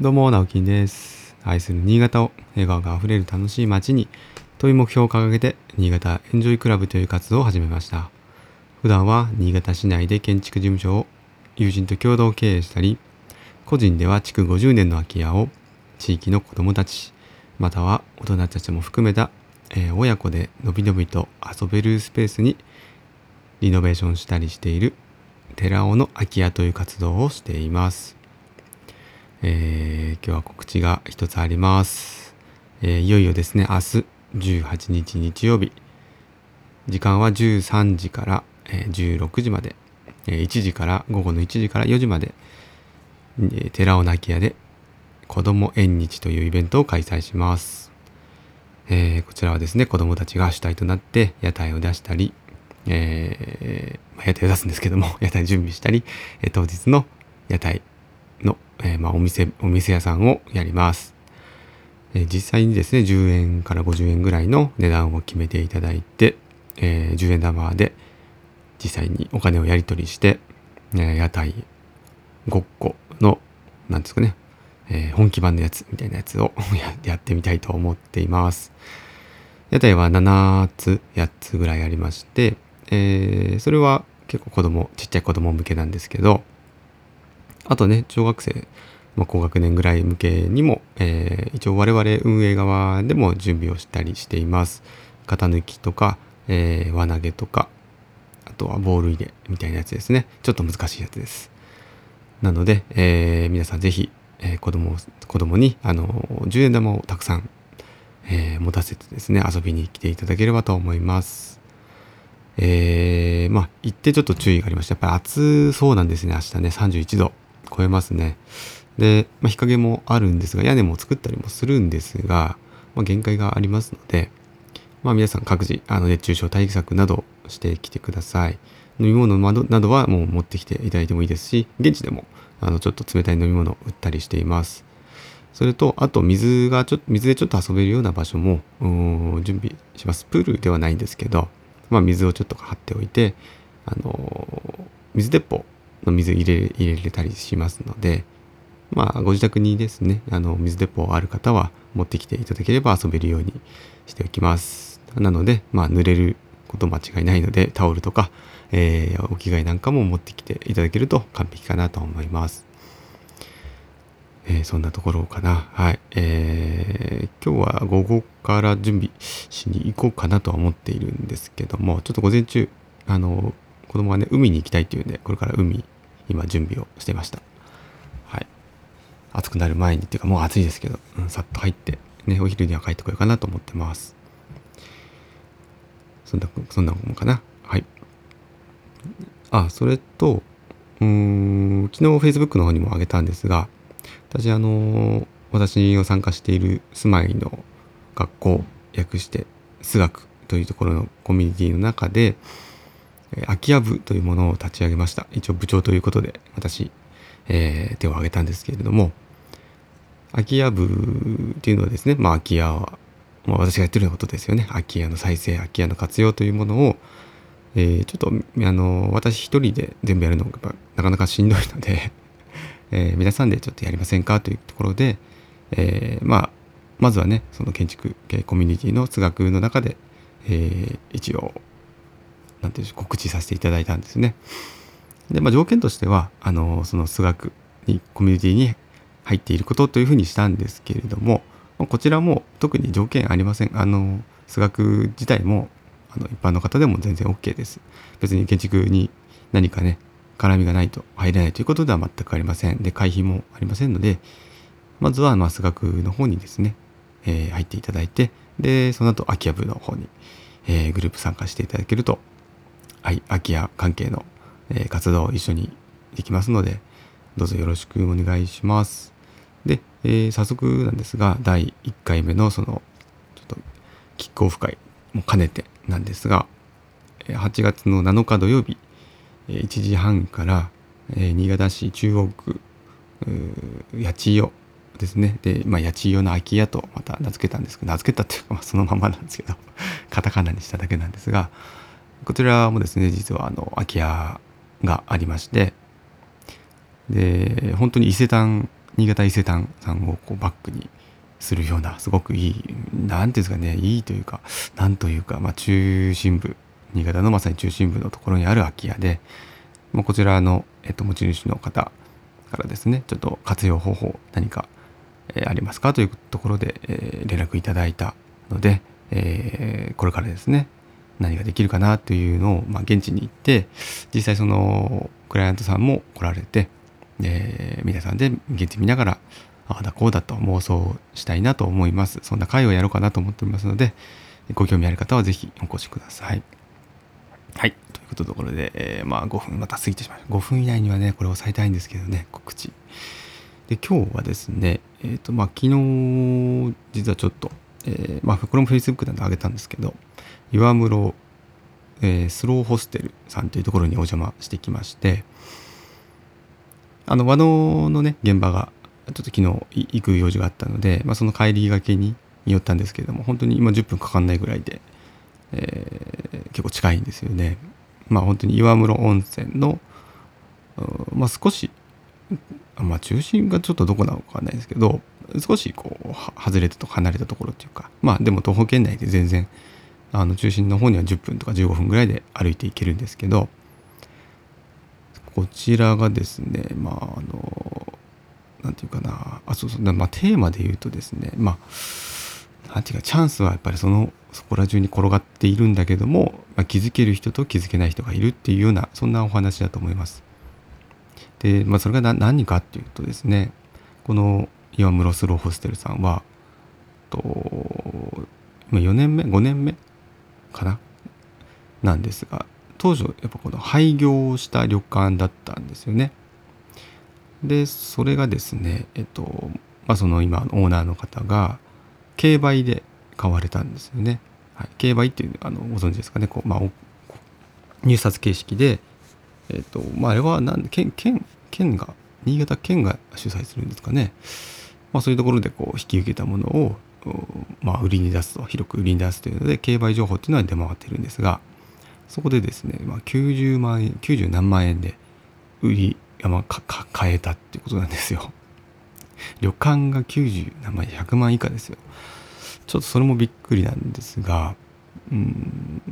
どうも、直樹です。愛する新潟を笑顔があふれる楽しい街にという目標を掲げて、新潟エンジョイクラブという活動を始めました。普段は新潟市内で建築事務所を友人と共同経営したり、個人では築50年の空き家を地域の子どもたち、または大人たちも含めた、えー、親子でのびのびと遊べるスペースにリノベーションしたりしている寺尾の空き家という活動をしています。えー、今日は告知が一つあります。えー、いよいよですね、明日18日日曜日、時間は13時から、えー、16時まで、えー、1時から午後の1時から4時まで、えー、寺尾泣き屋で子供縁日というイベントを開催します。えー、こちらはですね、子供たちが主体となって屋台を出したり、えー、ま、屋台を出すんですけども、屋台準備したり、えー、当日の屋台、えー、まあ、お店、お店屋さんをやります。えー、実際にですね、10円から50円ぐらいの値段を決めていただいて、えー、10円玉で実際にお金をやり取りして、え、屋台5個の、なんですかね、えー、本気版のやつみたいなやつを やってみたいと思っています。屋台は7つ、8つぐらいありまして、えー、それは結構子供、ちっちゃい子供向けなんですけど、あとね、小学生、まあ、高学年ぐらい向けにも、えー、一応我々運営側でも準備をしたりしています。型抜きとか、えー、輪投げとか、あとはボール入れみたいなやつですね。ちょっと難しいやつです。なので、えー、皆さんぜひ、えー、子供子供に、あの10円玉をたくさん、えー、持たせてですね、遊びに来ていただければと思います。えー、まあ、行ってちょっと注意がありました。やっぱり暑そうなんですね、明日ね、31度。超えますね。で、まあ、日陰もあるんですが、屋根も作ったりもするんですが、まあ、限界がありますので、まあ、皆さん各自、あの熱中症対策などしてきてください。飲み物などはもう持ってきていただいてもいいですし、現地でもあのちょっと冷たい飲み物を売ったりしています。それと、あと水がちょっと、水でちょっと遊べるような場所も準備します。プールではないんですけど、まあ、水をちょっと張っておいて、あの水鉄砲の水入れ入れれたりしますので、まあ、ご自宅にですね、あの、水鉄砲ある方は持ってきていただければ遊べるようにしておきます。なので、まあ、濡れること間違いないので、タオルとか、えー、お着替えなんかも持ってきていただけると完璧かなと思います。えー、そんなところかな。はい。えー、今日は午後から準備しに行こうかなとは思っているんですけども、ちょっと午前中、あの、子供がね、海に行きたいっていうんで、これから海今準備をしてました。はい。暑くなる前にっていうかもう暑いですけど、うん、さっと入って、ね、お昼には帰ってこようかなと思ってます。そんな、そんなもんかな。はい。あ、それと、うん、昨日 Facebook の方にもあげたんですが、私、あの、私を参加している住まいの学校、訳して、数学というところのコミュニティの中で、空き家部というものを立ち上げました。一応部長ということで私、えー、手を挙げたんですけれども、空き家部っていうのはですね、まあ空き家は、まあ、私がやってるようなことですよね。空き家の再生、空き家の活用というものを、えー、ちょっと、あの、私一人で全部やるのがなかなかしんどいのでえー、皆さんでちょっとやりませんかというところで、えー、まあ、まずはね、その建築系コミュニティの通学の中で、えー、一応なんていう告知させていただいたんですね。で、まあ、条件としては、あの、その数学に、コミュニティに入っていることというふうにしたんですけれども、こちらも特に条件ありません。あの、数学自体も、あの、一般の方でも全然 OK です。別に建築に何かね、絡みがないと入れないということでは全くありません。で、会費もありませんので、まずは、まあ、数学の方にですね、えー、入っていただいて、で、その後、空き家部の方に、えー、グループ参加していただけると、空き家関係の、え、活動を一緒にできますので、どうぞよろしくお願いします。で、えー、早速なんですが、第1回目のその、ちょっと、キックオフ会も兼ねてなんですが、8月の7日土曜日、1時半から、え、新潟市中央区、八千代ですね。で、まあ、八千代の空き家とまた名付けたんですけど、名付けたっていうか、そのままなんですけど、カタカナにしただけなんですが、こちらもですね実はあの空き家がありましてで本当に伊勢丹新潟伊勢丹さんをこうバックにするようなすごくいい何ていうんですかねいいというかなんというか、まあ、中心部新潟のまさに中心部のところにある空き家で、まあ、こちらの、えっと、持ち主の方からですねちょっと活用方法何か、えー、ありますかというところで、えー、連絡いただいたので、えー、これからですね何ができるかなというのを、まあ、現地に行って実際そのクライアントさんも来られて、え、皆さんで現地見ながらああだこうだと妄想したいなと思います。そんな会をやろうかなと思っておりますのでご興味ある方は是非お越しください。はい。ということでこれで、えー、まあ5分また過ぎてしまいました5分以内にはねこれを抑えたいんですけどね告知。で今日はですねえっ、ー、とまあ昨日実はちょっと、えー、まあこれも Facebook で上げたんですけど岩室、えー、スローホステルさんというところにお邪魔してきましてあの和能のね現場がちょっと昨日行く用事があったので、まあ、その帰りがけに寄ったんですけれども本当に今10分かかんないぐらいで、えー、結構近いんですよね。まあ本当に岩室温泉の、まあ、少し、まあ、中心がちょっとどこなのかわかんないですけど少しこう外れたと離れたところっていうかまあでも徒歩圏内で全然あの中心の方には10分とか15分ぐらいで歩いていけるんですけどこちらがですねまああのなんていうかなあそうそうまあテーマで言うとですねまあなんていうかチャンスはやっぱりそのそこら中に転がっているんだけども、まあ、気づける人と気づけない人がいるっていうようなそんなお話だと思います。で、まあ、それが何かっていうとですねこの岩室スローホステルさんはと今4年目5年目かな？なんですが当初やっぱこの廃業した旅館だったんですよね。でそれがですねえっとまあその今オーナーの方が競売で買われたんですよね。はい、競売っていうあのご存知ですかね？こう、まあ、入札形式で、えっとまあ、あれはなん県県県が新潟県が主催するんですかね、まあ、そういうところでこう引き受けたものを、まあ、売りに出すと広く売りに出すというので競売情報っていうのは出回ってるんですがそこでですね、まあ、90万円90何万円で売りまあ、か買えたっていうことなんですよ。旅館が90何万100万以下ですよ。ちょっとそれもびっくりなんですが、うん、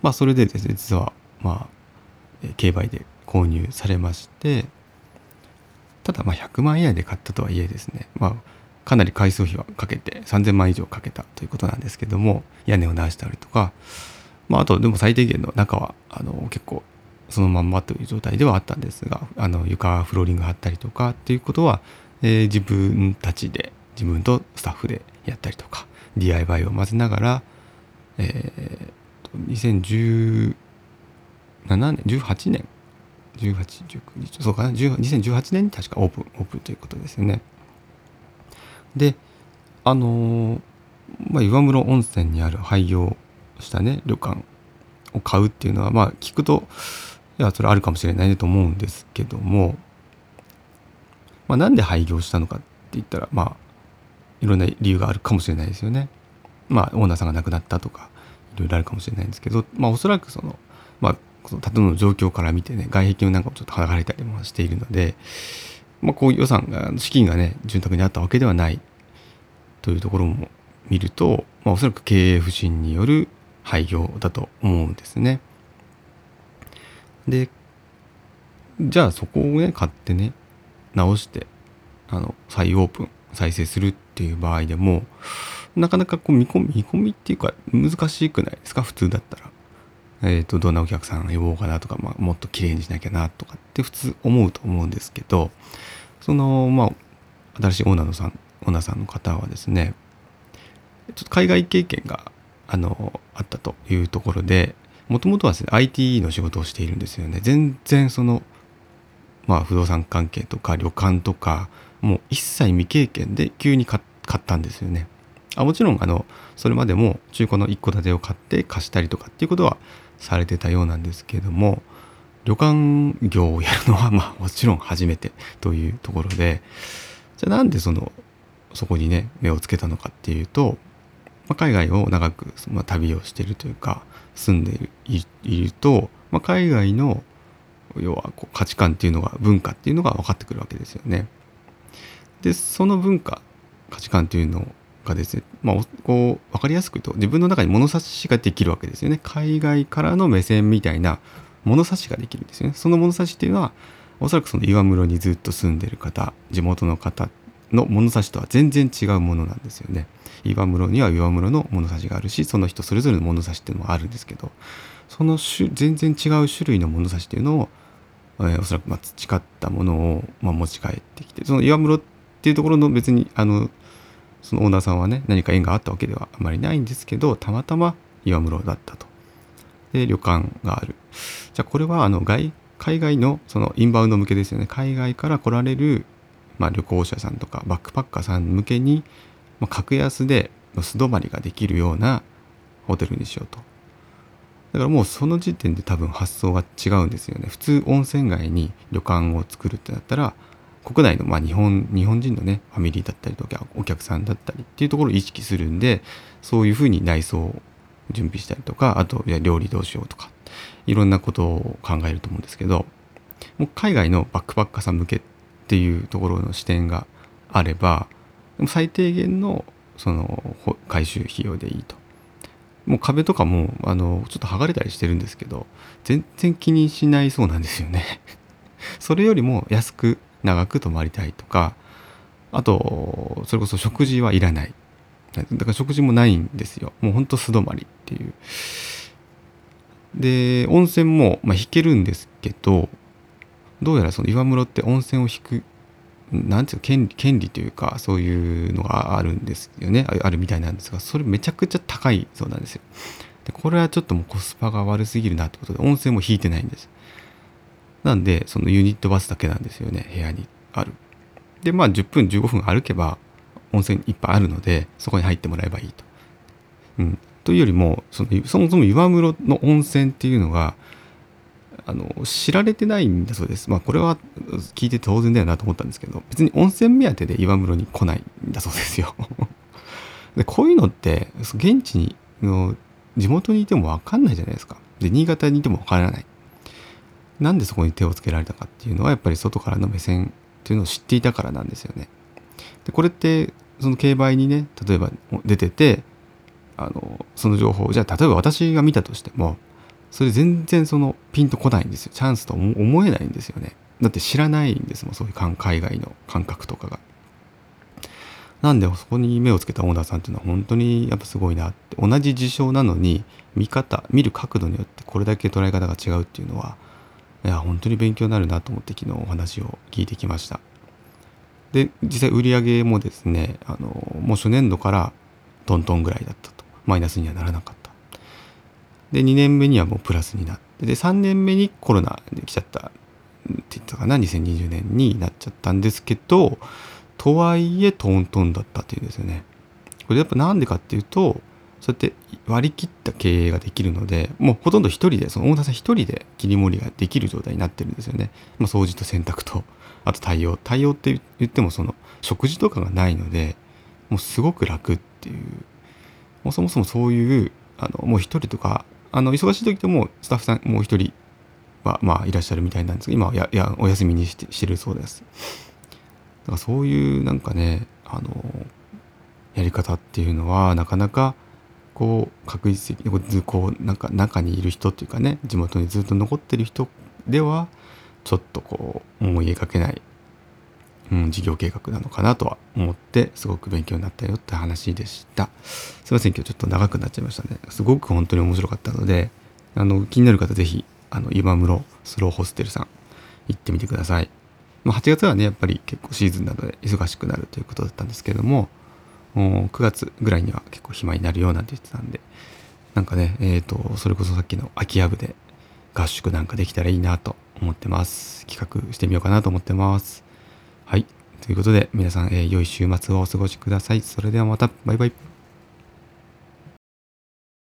まあそれでですね、実は、まあ、競売で購入されまして、ただまあ100万以内で買ったとはいえですね、まあかなり改装費はかけて3000万以上かけたということなんですけども、屋根を直したりとか、まああとでも最低限の中はあの結構そのまんまという状態ではあったんですがあの床フローリング張ったりとかっていうことは、えー、自分たちで自分とスタッフでやったりとか DIY を混ぜながら、えー、2017年18年1819そうかな2018年に確かオープンオープンということですよねであの、まあ、岩室温泉にある廃業したね旅館を買うっていうのはまあ聞くといやそれあるかもしれないねと思うんですけども、まあ、なんで廃業したのかって言ったらまあいろんな理由があるかもしれないですよね。まあオーナーさんが亡くなったとかいろいろあるかもしれないんですけど、まあ、おそらくその、まあ、その建物の状況から見てね外壁なんかもちょっと剥がれたりもしているので、まあ、こう予算が資金がね潤沢にあったわけではないというところも見ると、まあ、おそらく経営不振による廃業だと思うんですね。でじゃあそこをね買ってね直してあの再オープン再生するっていう場合でもなかなかこう見込み見込みっていうか難しくないですか？普通だったら。えーと、どんなお客さん呼ぼうかなとか、まあ、もっと綺麗にしなきゃなとかって普通思うと思うんですけどそのまあ新しいオーナーのさんオーナーさんの方はですねちょっと海外経験があのあったというところでもともとはですね IT の仕事をしているんですよね。全然そのまあ不動産関係とか旅館とかもう一切未経験で急に買ったんですよね。あもちろんあのそれまでも中古の一戸建てを買って貸したりとかっていうことはされてたようなんですけれども旅館業をやるのは まあもちろん初めてというところでじゃあなんでそのそこにね目をつけたのかっていうと、まあ、海外を長く、まあ、旅をしてるというか住んでいると、まあ、海外の要はこう価値観っていうのが文化っていうのが分かってくるわけですよね。でその文化価値観というのがですね、まあ、こう分かりやすく言うと自分の中に物差しができるわけですよね。海外からの目線みたいな物差しができるんですよね。その物差しっていうのはおそらくその岩室にずっと住んでる方地元の方の物差しとは全然違うものなんですよね。岩室には岩室の物差しがあるしその人それぞれの物差しっていうのもあるんですけどその全然違う種類の物差しっていうのを、えー、おそらくま培ったものを、ま、持ち帰ってきてその岩室っていうところの別にあのそのオーナーさんはね何か縁があったわけではあまりないんですけどたまたま岩室だったと。で旅館がある。じゃあこれはあの外海外のそのインバウンド向けですよね海外から来られる、まあ、旅行者さんとかバックパッカーさん向けに、まあ、格安で素泊まりができるようなホテルにしようと。だからもうその時点で多分発想が違うんですよね。普通温泉街に旅館を作るってなったら国内のまあ日本日本人のねファミリーだったりとかお客さんだったりっていうところを意識するんでそういうふうに内装を準備したりとかあとや料理どうしようとかいろんなことを考えると思うんですけどもう海外のバックパッカーさん向けっていうところの視点があれば最低限のその回収費用でいいと。もう壁とかもあのちょっと剥がれたりしてるんですけど全然気にしないそうなんですよね それよりも安く長く泊まりたいとかあとそれこそ食事はいらない。だから食事もないんですよ。もうほんと素泊まりっていう。で温泉も、まあ、引けるんですけどどうやらその岩室って温泉を引くなんていう権利権利というかそういうのがあるんですよね。あるみたいなんですがそれめちゃくちゃ高いそうなんですよ。でこれはちょっともうコスパが悪すぎるなってことで温泉も引いてないんです。なんでそのユニットバスだけなんですよね部屋にあるでまあ10分15分歩けば温泉いっぱいあるのでそこに入ってもらえばいいと。うん、というよりもそのそもそも岩室の温泉っていうのがあの知られてないんだそうです。まあこれは聞いて当然だよなと思ったんですけど別に温泉目当てで岩室に来ないんだそうですよ。でこういうのって現地にの地元にいても分かんないじゃないですか。で新潟にいても分からない。なんでそこに手をつけられたかっていうのはやっぱり外からの目線っていうのを知っていたからなんですよね。でこれってその競売にね例えば出ててあのその情報じゃあ例えば私が見たとしてもそれ全然そのピンとこないんですよ。チャンスと思えないんですよね。だって知らないんですもんそういう海外の感覚とかが。なんでそこに目をつけたオーナーさんっていうのは本当にやっぱすごいなって。同じ事象なのに見方見る角度によってこれだけ捉え方が違うっていうのはいや本当に勉強になるなと思って昨日お話を聞いてきました。で実際売上もですねあのもう初年度からトントンぐらいだったと。マイナスにはならなかった。で2年目にはもうプラスになってで3年目にコロナで来ちゃったって言ったかな2020年になっちゃったんですけどとはいえトントンだったっていうんですよね。これやっぱなんでかっていうとそうやって割り切った経営ができるのでもうほとんど一人でそのオーナーさん一人で切り盛りができる状態になってるんですよね、まあ、掃除と洗濯とあと対応。対応って言ってもその食事とかがないのでもうすごく楽っていう。もうそもそもそういうあのもう一人とかあの忙しい時でもスタッフさんもう一人はまあいらっしゃるみたいなんですけど今はややお休みにしてしてるそうです。だからそういうなんかねあのやり方っていうのはなかなかこう確実にこうなんか中にいる人っていうかね地元にずっと残ってる人ではちょっとこう思い描けない、うん、事業計画なのかなとは思ってすごく勉強になったよって話でした。すいません今日ちょっと長くなっちゃいましたね。すごく本当に面白かったのであの気になる方是非あの今室スローホステルさん行ってみてください、ま、8月はねやっぱり結構シーズンなので忙しくなるということだったんですけれども9月ぐらいには結構暇になるようなんて言ってたんでなんかねえっ、ー、とそれこそさっきの空き家部で合宿なんかできたらいいなと思ってます。企画してみようかなと思ってます。はい。ということで、皆さん、えー、良い週末をお過ごしください。それではまた、バイバイ。